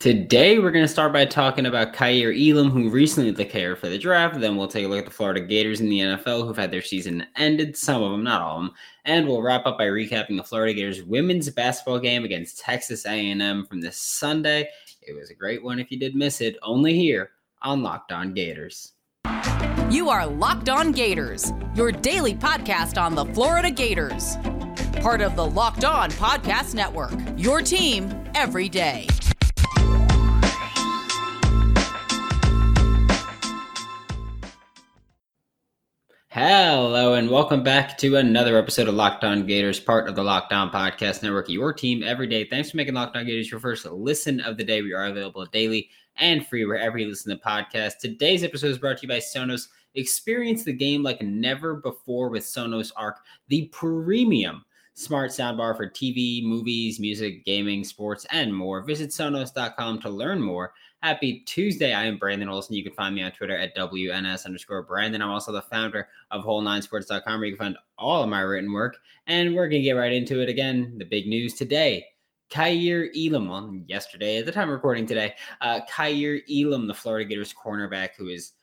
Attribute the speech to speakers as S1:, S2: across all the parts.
S1: Today, we're going to start by talking about Kaiir Elam, who recently declared for the draft. Then we'll take a look at the Florida Gators in the NFL, who've had their season ended, some of them, not all of them. And we'll wrap up by recapping the Florida Gators women's basketball game against Texas A&M from this Sunday. It was a great one if you did miss it, only here on Locked On Gators.
S2: You are Locked On Gators, your daily podcast on the Florida Gators. Part of the Locked On Podcast Network, your team every day.
S1: Hello and welcome back to another episode of Locked On Gators, part of the Locked On Podcast Network, your team every day. Thanks for making Locked On Gators your first listen of the day. We are available daily and free wherever you listen to podcasts. Today's episode is brought to you by Sonos. Experience the game like never before with Sonos Arc, the premium smart soundbar for TV, movies, music, gaming, sports, and more. Visit Sonos.com to learn more. Happy Tuesday. I am Brandon Olson. You can find me on Twitter at WNS underscore Brandon. I'm also the founder of Whole9Sports.com where you can find all of my written work. And we're going to get right into it again. The big news today. Kaiir Elam, yesterday at the time recording today, uh, Kaiir Elam, the Florida Gators cornerback, who is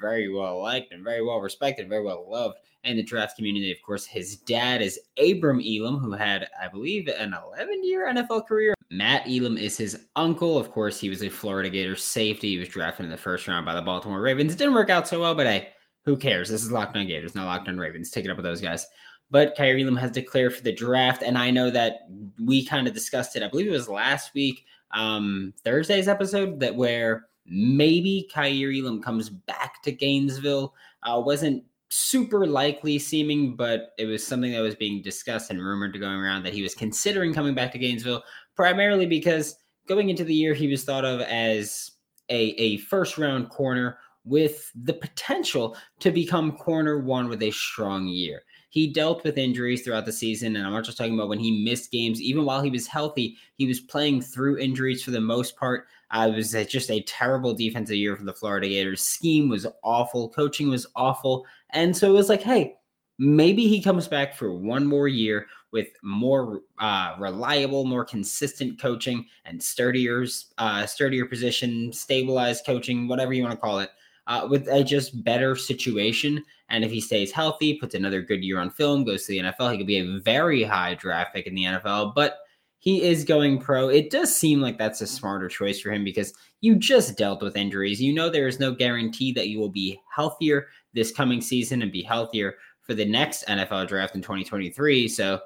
S1: very well liked and very well respected, very well loved in the draft community. Of course, his dad is Abram Elam, who had, I believe, an 11 year NFL career. Matt Elam is his uncle. Of course, he was a Florida Gators safety. He was drafted in the first round by the Baltimore Ravens. It didn't work out so well, but hey, who cares? This is Locked on Gators, not Locked on Ravens. Take it up with those guys. But Kaiir Elam has declared for the draft, and I know that we kind of discussed it. I believe it was last week, um, Thursday's episode, that where maybe Kaiir Elam comes back to Gainesville. Uh, wasn't super likely seeming, but it was something that was being discussed and rumored to going around that he was considering coming back to Gainesville, primarily because going into the year he was thought of as a, a first round corner with the potential to become corner one with a strong year. He dealt with injuries throughout the season, and I'm not just talking about when he missed games. Even while he was healthy, he was playing through injuries for the most part. Uh, it was just a terrible defensive year for the Florida Gators. Scheme was awful, coaching was awful, and so it was like, hey, maybe he comes back for one more year with more uh, reliable, more consistent coaching and sturdier, uh, sturdier position, stabilized coaching, whatever you want to call it, uh, with a just better situation. And if he stays healthy, puts another good year on film, goes to the NFL, he could be a very high draft pick in the NFL. But he is going pro. It does seem like that's a smarter choice for him because you just dealt with injuries. You know there is no guarantee that you will be healthier this coming season and be healthier for the next NFL draft in 2023. So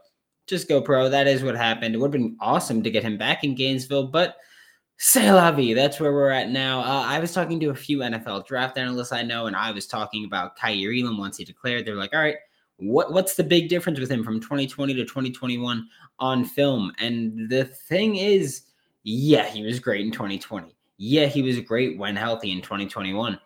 S1: just go pro. That is what happened. It would have been awesome to get him back in Gainesville, but say la vie. That's where we're at now. Uh, I was talking to a few NFL draft analysts I know, and I was talking about Kaiir Elam once he declared. They're like, all right, what what's the big difference with him from 2020 to 2021 on film? And the thing is, yeah, he was great in 2020. Yeah, he was great when healthy in 2021.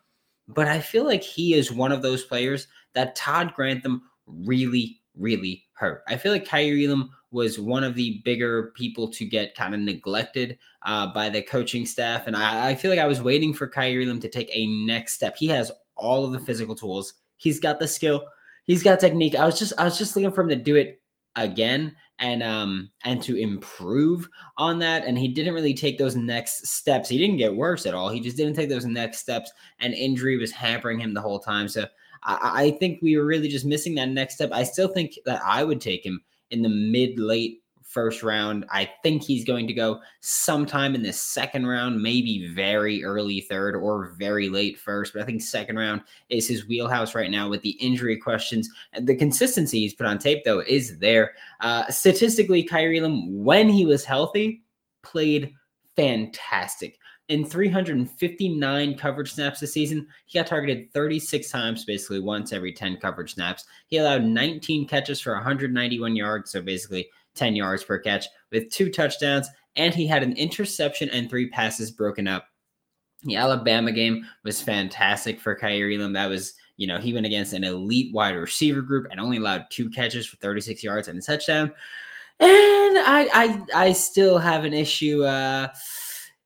S1: But I feel like he is one of those players that Todd Grantham really, really hurt. I feel like Kaiir Elam was one of the bigger people to get kind of neglected uh, by the coaching staff. And I, I, feel like I was waiting for Kaiir Elam to take a next step. He has all of the physical tools. He's got the skill. He's got technique. I was just I was just looking for him to do it again and um and to improve on that and he didn't really take those next steps he didn't get worse at all he just didn't take those next steps and injury was hampering him the whole time so I, I think we were really just missing that next step i still think that i would take him in the mid late first round. I think he's going to go sometime in the second round, maybe very early third or very late first. But I think second round is his wheelhouse right now with the injury questions. The consistency he's put on tape, though, is there. Uh, statistically, Kaiir Elam, when he was healthy, played fantastic. In 359 coverage snaps this season, he got targeted 36 times, basically once every 10 coverage snaps. He allowed 19 catches for 191 yards, so basically 10 yards per catch with two touchdowns, and he had an interception and three passes broken up. The Alabama game was fantastic for Kaiir Elam. That was, you know, he went against an elite wide receiver group and only allowed two catches for 36 yards and a touchdown. And I I I still have an issue uh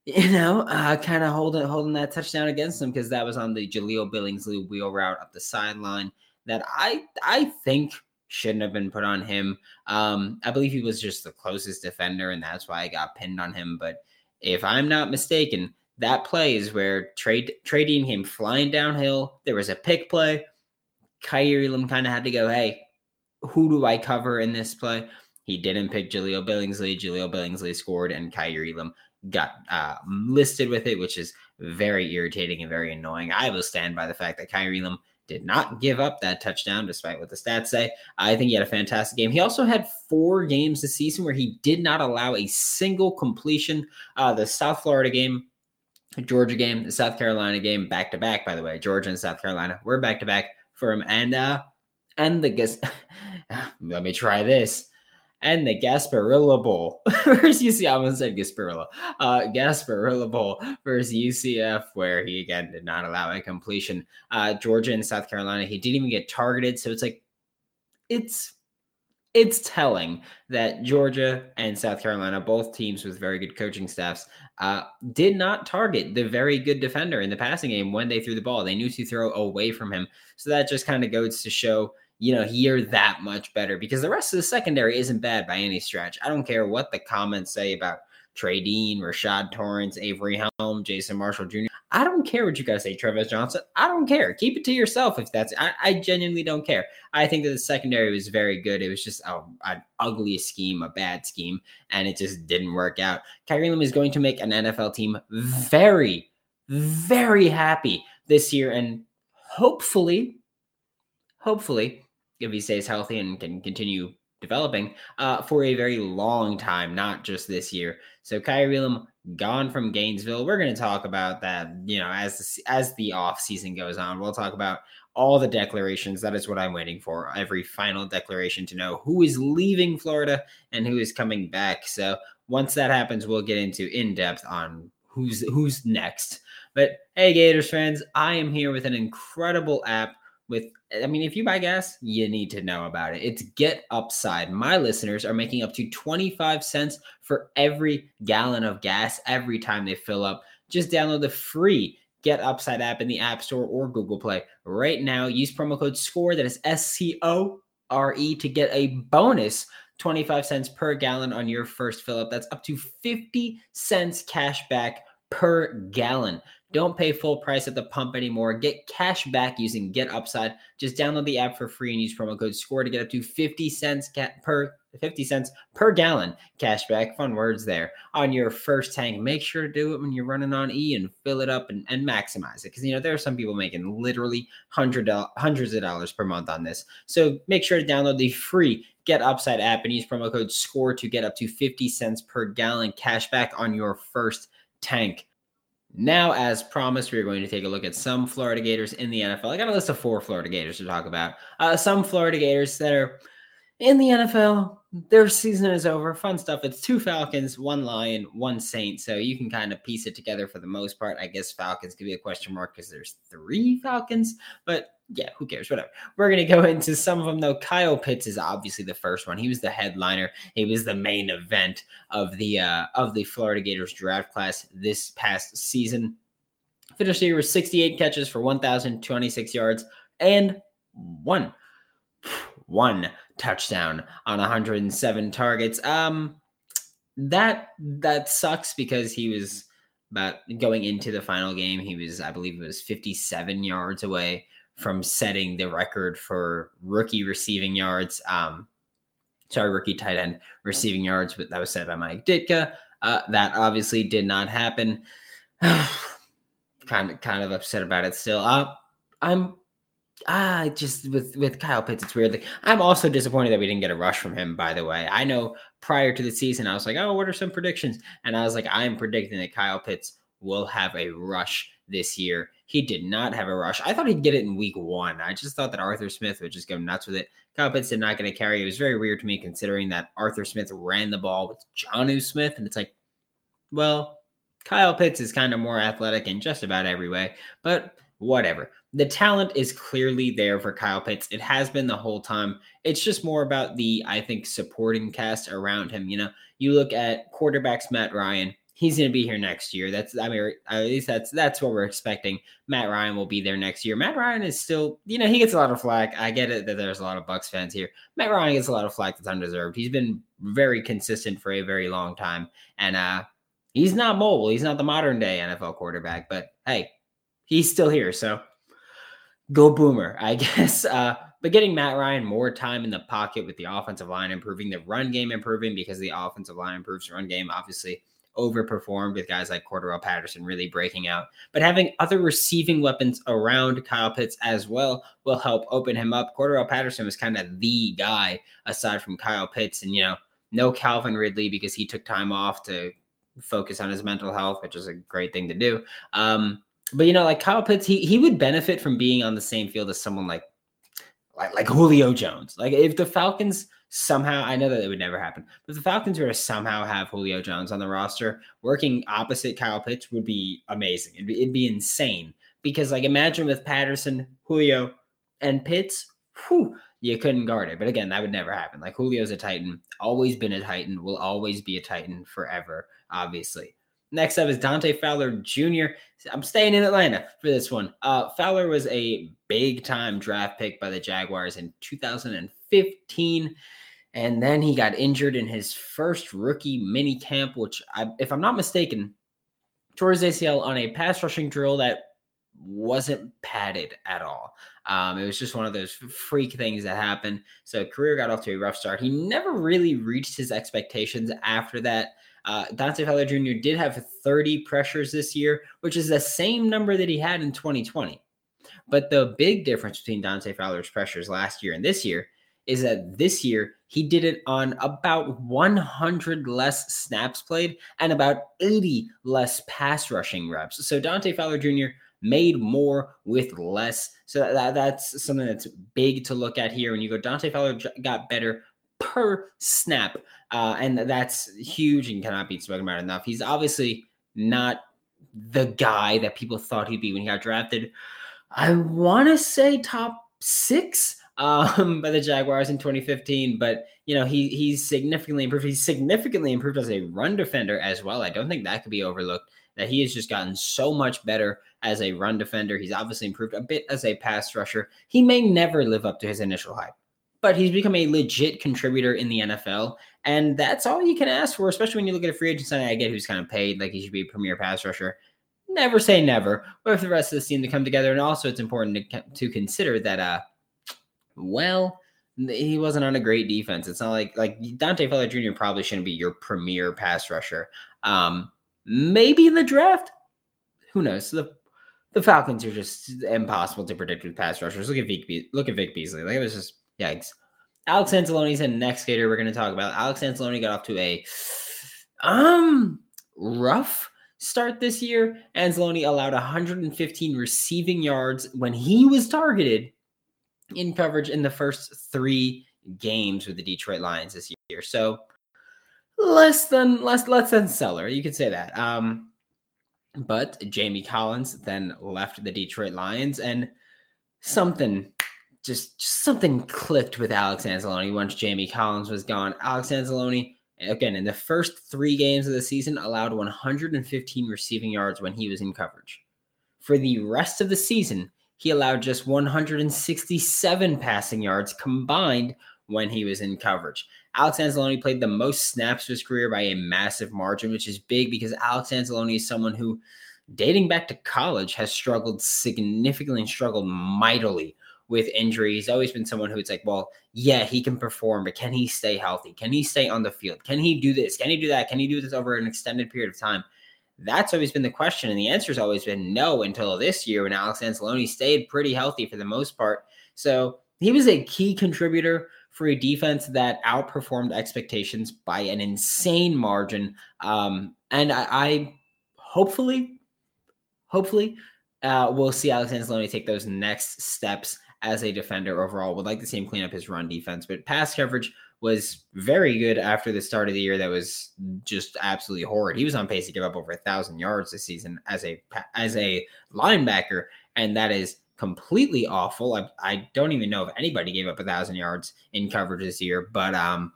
S1: you know, uh, kind of holding holding that touchdown against him because that was on the Jahleel Billingsley wheel route up the sideline that I I think shouldn't have been put on him. Um, I believe he was just the closest defender, and that's why I got pinned on him. But if I'm not mistaken, that play is where trade trading him flying downhill. There was a pick play. Kaiir Elam kind of had to go, hey, who do I cover in this play? He didn't pick Jahleel Billingsley. Jahleel Billingsley scored, and Kaiir Elam got uh, listed with it, which is very irritating and very annoying. I will stand by the fact that Kaiir Elam did not give up that touchdown, despite what the stats say. I think he had a fantastic game. He also had four games this season where he did not allow a single completion. Uh, the South Florida game, Georgia game, the South Carolina game, back to back. By the way, Georgia and South Carolina were back to back for him, and uh, and the guess. let me try this and the Gasparilla Bowl versus UCF. I almost said Gasparilla. Uh, Gasparilla Bowl versus UCF, where he again did not allow a completion. Uh, Georgia and South Carolina, he didn't even get targeted. So it's like, it's it's telling that Georgia and South Carolina, both teams with very good coaching staffs, uh, did not target the very good defender in the passing game when they threw the ball. They knew to throw away from him. So that just kind of goes to show you know, you're that much better because the rest of the secondary isn't bad by any stretch. I don't care what the comments say about Trey Dean, Rashad Torrence, Avery Helm, Jason Marshall Jr. I don't care what you guys say, Tre'Vez Johnson. I don't care. Keep it to yourself if that's. I, I genuinely don't care. I think that the secondary was very good. It was just a, an ugly scheme, a bad scheme, and it just didn't work out. Kaiir Elam is going to make an NFL team very, very happy this year, and hopefully, hopefully, if he stays healthy and can continue developing uh, for a very long time, not just this year. So Kaiir Elam gone from Gainesville. We're going to talk about that, you know, as as the off season goes on. We'll talk about all the declarations. That is what I'm waiting for. Every final declaration to know who is leaving Florida and who is coming back. So once that happens, we'll get into in depth on who's who's next. But hey, Gators fans, I am here with an incredible app with I mean, if you buy gas, you need to know about it. It's Get Upside. My listeners are making up to 25 cents for every gallon of gas every time they fill up. Just download the free Get Upside app in the App Store or Google Play right now. Use promo code SCORE, that is S C O R E, to get a bonus 25 cents per gallon on your first fill up. That's up to 50 cents cash back per gallon. Don't pay full price at the pump anymore. Get cash back using Get Upside. Just download the app for free and use promo code SCORE to get up to 50 cents per 50 cents per gallon cash back. Fun words there on your first tank. Make sure to do it when you're running on E and fill it up and, and maximize it. Because you know there are some people making literally hundred hundreds of dollars per month on this. So make sure to download the free Get Upside app and use promo code SCORE to get up to 50 cents per gallon cash back on your first tank. Now, as promised, we're going to take a look at some Florida Gators in the NFL. I got a list of four Florida Gators to talk about. Uh, some Florida Gators that are in the NFL. Their season is over. Fun stuff. It's two Falcons, one Lion, one Saint. So you can kind of piece it together for the most part. I guess Falcons could be a question mark because there's three Falcons, but yeah, who cares? Whatever. We're gonna go into some of them though. Kyle Pitts is obviously the first one. He was the headliner. He was the main event of the uh, of the Florida Gators draft class this past season. Finished the year with 68 catches for 1,026 yards and one one touchdown on 107 targets. Um, that that sucks because he was about going into the final game. He was, I believe, it was 57 yards away from setting the record for rookie receiving yards. Um, sorry, rookie tight end receiving yards, but that was set by Mike Ditka. Uh, that obviously did not happen. kind of, kind of upset about it still. Uh, I'm ah, just with with Kyle Pitts, it's weird. Like, I'm also disappointed that we didn't get a rush from him. By the way, I know prior to the season, I was like, oh, what are some predictions? And I was like, I'm predicting that Kyle Pitts will have a rush this year. He did not have a rush. I thought he'd get it in week one. I just thought that Arthur Smith would just go nuts with it. Kyle Pitts did not get a carry. It was very weird to me considering that Arthur Smith ran the ball with Jonnu Smith. And it's like, well, Kyle Pitts is kind of more athletic in just about every way, but whatever. The talent is clearly there for Kyle Pitts. It has been the whole time. It's just more about the, I think, supporting cast around him. You know, you look at quarterbacks, Matt Ryan, he's going to be here next year. That's I mean at least that's that's what we're expecting. Matt Ryan will be there next year. Matt Ryan is still, you know, he gets a lot of flack. I get it that there's a lot of Bucks fans here. Matt Ryan gets a lot of flack that's undeserved. He's been very consistent for a very long time, and uh, He's not mobile. He's not the modern day NFL quarterback, but hey, he's still here. So go boomer, I guess. Uh, but getting Matt Ryan more time in the pocket with the offensive line improving, the run game improving because the offensive line improves, the run game obviously overperformed with guys like Cordarrelle Patterson really breaking out. But having other receiving weapons around Kyle Pitts as well will help open him up. Cordarrelle Patterson was kind of the guy aside from Kyle Pitts. And, you know, no Calvin Ridley because he took time off to focus on his mental health, which is a great thing to do. Um, but you know, like Kyle Pitts, he he would benefit from being on the same field as someone like like like Julio Jones. Like if the Falcons somehow, I know that it would never happen, but the Falcons were to somehow have Julio Jones on the roster, working opposite Kyle Pitts would be amazing. It'd be, it'd be insane because like imagine with Patterson, Julio, and Pitts, whew, you couldn't guard it. But again, that would never happen. Like Julio's a Titan, always been a Titan, will always be a Titan forever, obviously. Next up is Dante Fowler Jr. I'm staying in Atlanta for this one. Uh, Fowler was a big time draft pick by the Jaguars in 2015. And then he got injured in his first rookie mini camp, which, I, if I'm not mistaken, tore his ACL on a pass rushing drill that wasn't padded at all. Um, it was just one of those freak things that happened. So career got off to a rough start. He never really reached his expectations after that. Uh, Dante Fowler Jr. did have 30 pressures this year, which is the same number that he had in 2020. But the big difference between Dante Fowler's pressures last year and this year is that this year he did it on about 100 less snaps played and about 80 less pass rushing reps. So Dante Fowler Jr. made more with less. So that, that's something that's big to look at here. When you go, Dante Fowler got better per snap. Uh, and that's huge and cannot be spoken about enough. He's obviously not the guy that people thought he'd be when he got drafted. I want to say top six um, by the Jaguars in 2015, but you know he he's significantly improved. He's significantly improved as a run defender as well. I don't think that could be overlooked. That he has just gotten so much better as a run defender. He's obviously improved a bit as a pass rusher. He may never live up to his initial hype but he's become a legit contributor in the NFL. And that's all you can ask for, especially when you look at a free agent signing. I get who's kind of paid, like he should be a premier pass rusher. Never say never, or if the rest of the team to come together. And also, it's important to, to consider that, uh, well, he wasn't on a great defense. It's not like like Dante Fowler Jr. probably shouldn't be your premier pass rusher. Um, maybe in the draft, who knows? The the Falcons are just impossible to predict with pass rushers. Look at Vic, look at Vic Beasley. Like it was just Yikes. Alex Anzalone's the next skater we're going to talk about. Alex Anzalone got off to a um rough start this year. Anzalone allowed 115 receiving yards when he was targeted in coverage in the first three games with the Detroit Lions this year. So less than less less than stellar, you could say that. Um, but Jamie Collins then left the Detroit Lions, and something just, just something clicked with Alex Anzalone once Jamie Collins was gone. Alex Anzalone, again, in the first three games of the season, allowed 115 receiving yards when he was in coverage. For the rest of the season, he allowed just 167 passing yards combined when he was in coverage. Alex Anzalone played the most snaps of his career by a massive margin, which is big because Alex Anzalone is someone who, dating back to college, has struggled significantly and struggled mightily with injury. He's always been someone who it's like, well, yeah, he can perform, but can he stay healthy? Can he stay on the field? Can he do this? Can he do that? Can he do this over an extended period of time? That's always been the question. And the answer has always been no until this year when Alex Anzalone stayed pretty healthy for the most part. So he was a key contributor for a defense that outperformed expectations by an insane margin. Um, and I, I hopefully, hopefully, uh, we'll see Alex Anzalone take those next steps as a defender overall. Would like to see him clean up his run defense, but pass coverage was very good after the start of the year. That was just absolutely horrid. He was on pace to give up over a thousand yards this season as a as a linebacker, and that is completely awful. I, I don't even know if anybody gave up a thousand yards in coverage this year, but um.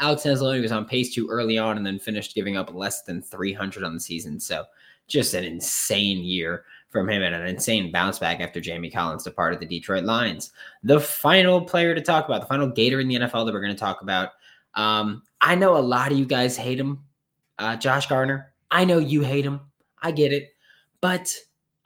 S1: Alex Anzalone was on pace too early on and then finished giving up less than 300 on the season. So just an insane year from him and an insane bounce back after Jamie Collins departed the Detroit Lions. The final player to talk about, the final Gator in the NFL that we're going to talk about. Um, I know a lot of you guys hate him, uh, Josh Garner. I know you hate him. I get it. But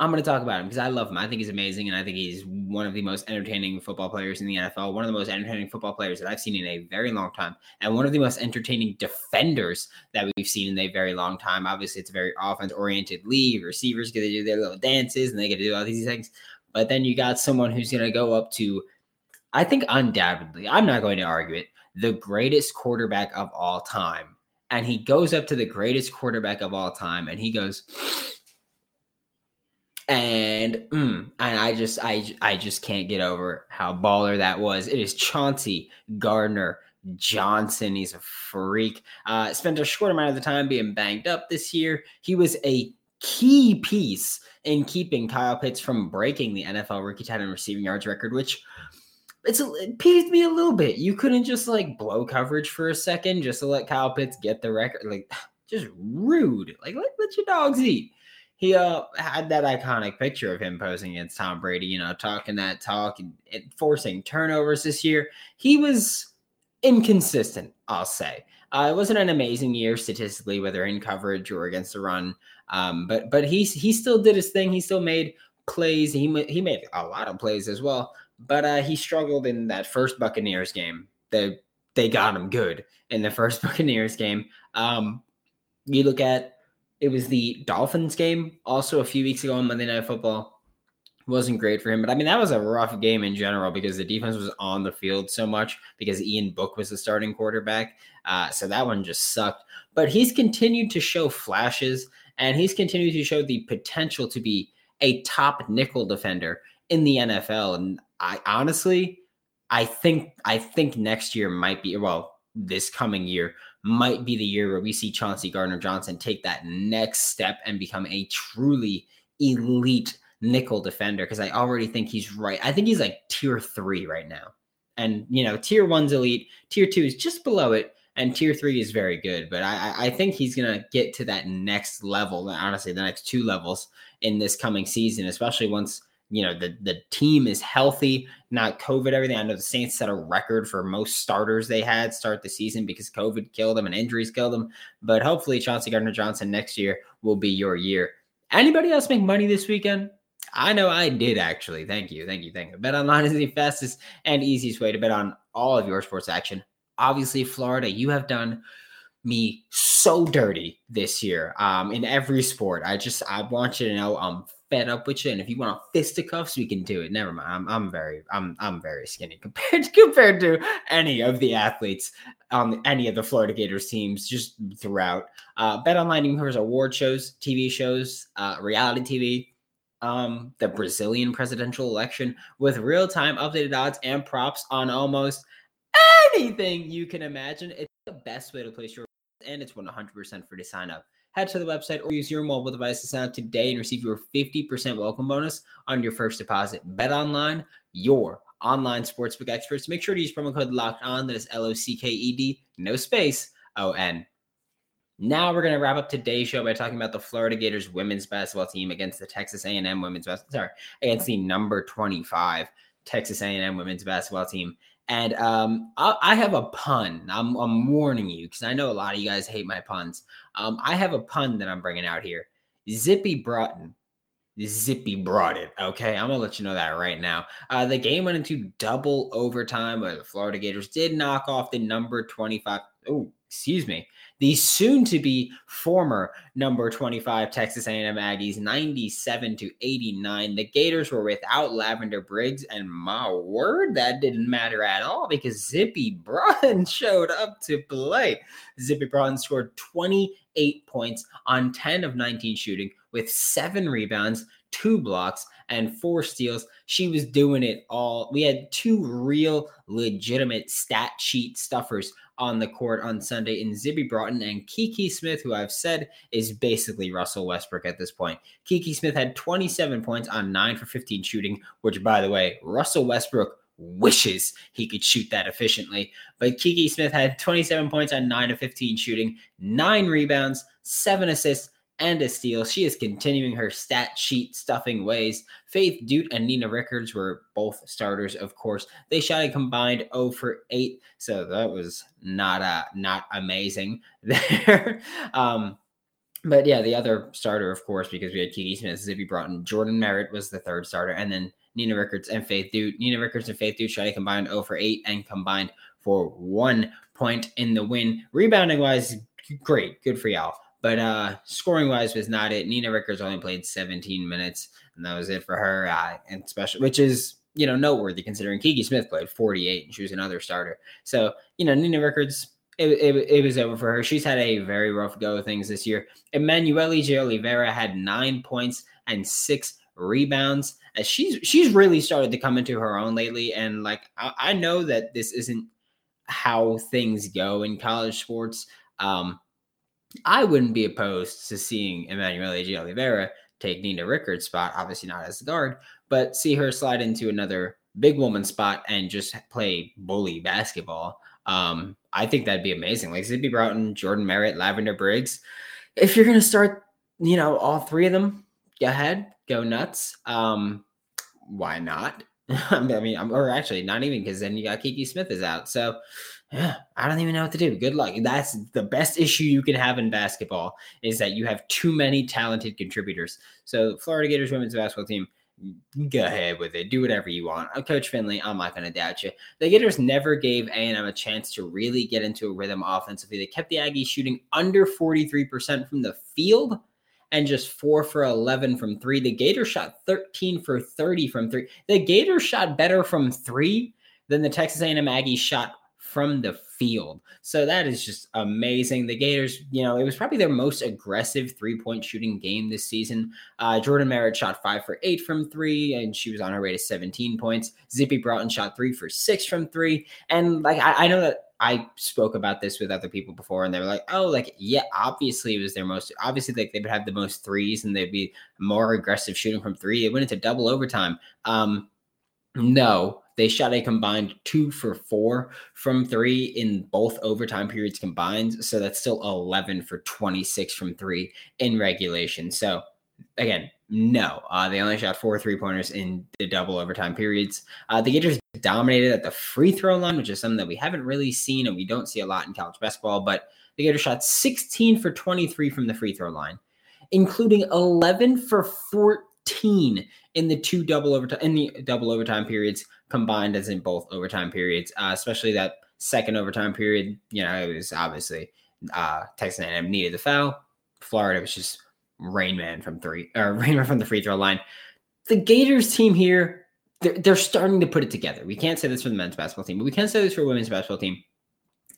S1: I'm going to talk about him because I love him. I think he's amazing, and I think he's one of the most entertaining football players in the NFL, one of the most entertaining football players that I've seen in a very long time, and one of the most entertaining defenders that we've seen in a very long time. Obviously, it's a very offense oriented league. Receivers get to do their little dances and they get to do all these things. But then you got someone who's going to go up to, I think, undoubtedly, I'm not going to argue it, the greatest quarterback of all time. And he goes up to the greatest quarterback of all time and he goes, and mm, and I just I I just can't get over how baller that was. It is Chauncey Gardner Johnson. He's a freak. Uh, spent a short amount of the time being banged up this year. He was a key piece in keeping Kyle Pitts from breaking the NFL rookie title receiving yards record, which it's it peeved me a little bit. You couldn't just like blow coverage for a second just to let Kyle Pitts get the record. Like just rude. Like let, let your dogs eat he uh, had that iconic picture of him posing against Tom Brady, you know, talking that talk and, and forcing turnovers this year. He was inconsistent, I'll say. Uh, it wasn't an amazing year statistically, whether in coverage or against the run. Um, but but he he still did his thing. He still made plays. He he made a lot of plays as well. But uh, he struggled in that first Buccaneers game. They they got him good in the first Buccaneers game. Um, you look at it was the Dolphins game also a few weeks ago on Monday Night Football. Wasn't great for him, but I mean that was a rough game in general because the defense was on the field so much because Ian Book was the starting quarterback. Uh, so that one just sucked. But he's continued to show flashes, and he's continued to show the potential to be a top nickel defender in the NFL. And I honestly, I think I think next year might be well this coming year might be the year where we see Chauncey Gardner Johnson take that next step and become a truly elite nickel defender. Because I already think he's right. I think he's like tier three right now. And, you know, tier one's elite, tier two is just below it, and tier three is very good. But I, I think he's going to get to that next level, honestly, the next two levels in this coming season, especially once you know the the team is healthy, not COVID. Everything. I know the Saints set a record for most starters they had start the season because COVID killed them and injuries killed them. But hopefully, Chauncey Gardner Johnson next year will be your year. Anybody else make money this weekend? I know I did actually. Thank you, thank you, thank you. Bet online is the fastest and easiest way to bet on all of your sports action. Obviously, Florida, you have done me so dirty this year um, in every sport. I just I want you to know I'm fed up with you. And if you want a fisticuffs, we can do it. Never mind. I'm, I'm very I'm I'm very skinny compared to, compared to any of the athletes on any of the Florida Gators teams just throughout. Uh, Bet Online covers award shows, TV shows, uh, reality TV, um, the Brazilian presidential election with real time updated odds and props on almost anything you can imagine. It's the best way to place your and it's 100% free to sign up head to the website or use your mobile device to sign up today and receive your 50% welcome bonus on your first deposit. Bet online, your online sportsbook experts. Make sure to use promo code locked on. That is L O C K E D, no space, O N. Now we're going to wrap up today's show by talking about the Florida Gators women's basketball team against the Texas A&M women's basketball, sorry, against the number 25 Texas A&M women's basketball team. And um, I, I, have a pun. I'm, I'm warning you because I know a lot of you guys hate my puns. Um, I have a pun that I'm bringing out here. Zippy Broughton. Zippy brought it. Okay, I'm gonna let you know that right now. Uh, the game went into double overtime, where the Florida Gators did knock off the number 25. Oh, excuse me the soon to be former number 25 Texas A&M Aggies 97 to 89. The Gators were without Lavender Briggs and my word that didn't matter at all because Zippy Broughton showed up to play. Zippy Broughton scored 28 points on 10 of 19 shooting with 7 rebounds, 2 blocks and 4 steals. She was doing it all. We had two real legitimate stat sheet stuffers on the court on Sunday in Zippy Broughton and Kiki Smith, who I've said is basically Russell Westbrook at this point. Kiki Smith had 27 points on 9 for 15 shooting, which, by the way, Russell Westbrook wishes he could shoot that efficiently. But Kiki Smith had 27 points on 9 of 15 shooting, 9 rebounds, 7 assists, and a steal. She is continuing her stat sheet stuffing ways. Faith Dut and Nina Rickards were both starters, of course. They shot a combined 0 for 8, so that was not uh, not amazing there. um, but yeah, the other starter, of course, because we had Kiki Smith, Zippy Broughton, Jordan Merritt was the third starter, and then Nina Rickards and Faith Dude. Nina Rickards and Faith Dude shot a combined 0 for 8 and combined for one point in the win. Rebounding wise, great, good for y'all. But uh scoring wise was not it. Nina Rickards only played 17 minutes, and that was it for her. Uh, and special, which is you know noteworthy considering Kiki Smith played 48 and she was another starter. So you know Nina Rickards it, it, it, was over for her. She's had a very rough go of things this year. Emanuele J. Oliveira had nine points and six rebounds. As she's she's really started to come into her own lately, and like I, I know that this isn't how things go in college sports. Um, I wouldn't be opposed to seeing Emanuele J. Oliveira take Nina Rickard's spot, obviously not as a guard, but see her slide into another big woman spot and just play bully basketball. Um, I think that'd be amazing. Like Zippy Broughton, Jordan Merritt, Lavender Briggs. If you're gonna start, you know, all three of them, go ahead, go nuts. Um, why not? I mean, or actually, not even because then you got Kiki Smith is out. So, yeah, I don't even know what to do. Good luck. That's the best issue you can have in basketball is that you have too many talented contributors. So, Florida Gators women's basketball team go ahead with it. Do whatever you want. I'm Coach Finley. I'm not going to doubt you. The Gators never gave A&M a chance to really get into a rhythm offensively. They kept the Aggies shooting under 43% from the field and just 4 for 11 from 3. The Gators shot 13 for 30 from 3. The Gators shot better from 3 than the Texas A&M Aggies shot from the field. So that is just amazing. The Gators, you know, it was probably their most aggressive three point shooting game this season. Uh, Jordan Merritt shot five for eight from three, and she was on her way to 17 points. Zippy Broughton shot three for six from three. And like, I, I know that I spoke about this with other people before, and they were like, "Oh, like yeah, obviously it was their most obviously like they would have the most threes, and they'd be more aggressive shooting from three. It went into double overtime. Um, no, they shot a combined two for four from three in both overtime periods combined. So that's still 11 for 26 from three in regulation. So again, no, uh, they only shot four three pointers in the double overtime periods. Uh, the Gators dominated at the free throw line, which is something that we haven't really seen and we don't see a lot in college basketball. But the Gators shot 16 for 23 from the free throw line, including 11 for 14 in the two double overtime in the double overtime periods combined as in both overtime periods, uh, especially that second overtime period. You know, it was obviously uh, Texas A&M needed the foul. Florida was just Rain Man from three or Rain Man from the free throw line. The Gators team here, they're, they're starting to put it together. We can't say this for the men's basketball team, but we can say this for women's basketball team.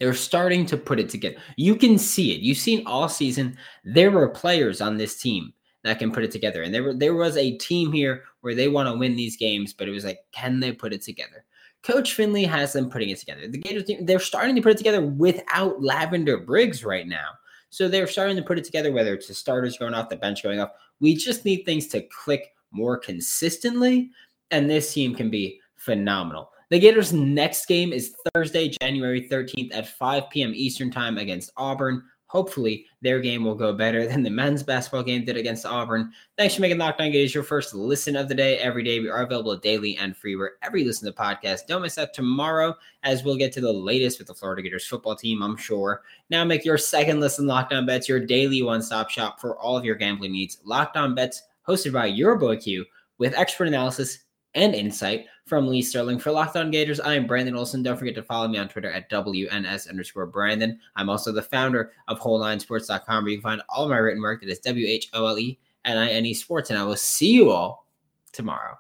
S1: They're starting to put it together. You can see it. You've seen all season. There were players on this team that can put it together. And there there was a team here where they want to win these games, but it was like, can they put it together? Coach Finley has them putting it together. The Gators team, they're starting to put it together without Lavender Briggs right now. So they're starting to put it together, whether it's the starters going off, the bench going off. We just need things to click more consistently, and this team can be phenomenal. The Gators' next game is Thursday, January 13th at 5 p.m. Eastern Time against Auburn hopefully their game will go better than the men's basketball game did against Auburn. Thanks for making Locked On Gators your first listen of the day every day. We are available daily and free wherever you listen to podcasts. Don't miss out tomorrow as we'll get to the latest with the Florida Gators football team, I'm sure. Now make your second listen Locked On Bets your daily one-stop shop for all of your gambling needs. Locked On Bets hosted by your boy Q with expert analysis and insight from Lee Sterling. For Locked On Gators, I am Brandon Olson. Don't forget to follow me on Twitter at WNS underscore Brandon. I'm also the founder of WholeNineSports.com, where you can find all my written work. That is W H O L E N I N E Sports. And I will see you all tomorrow.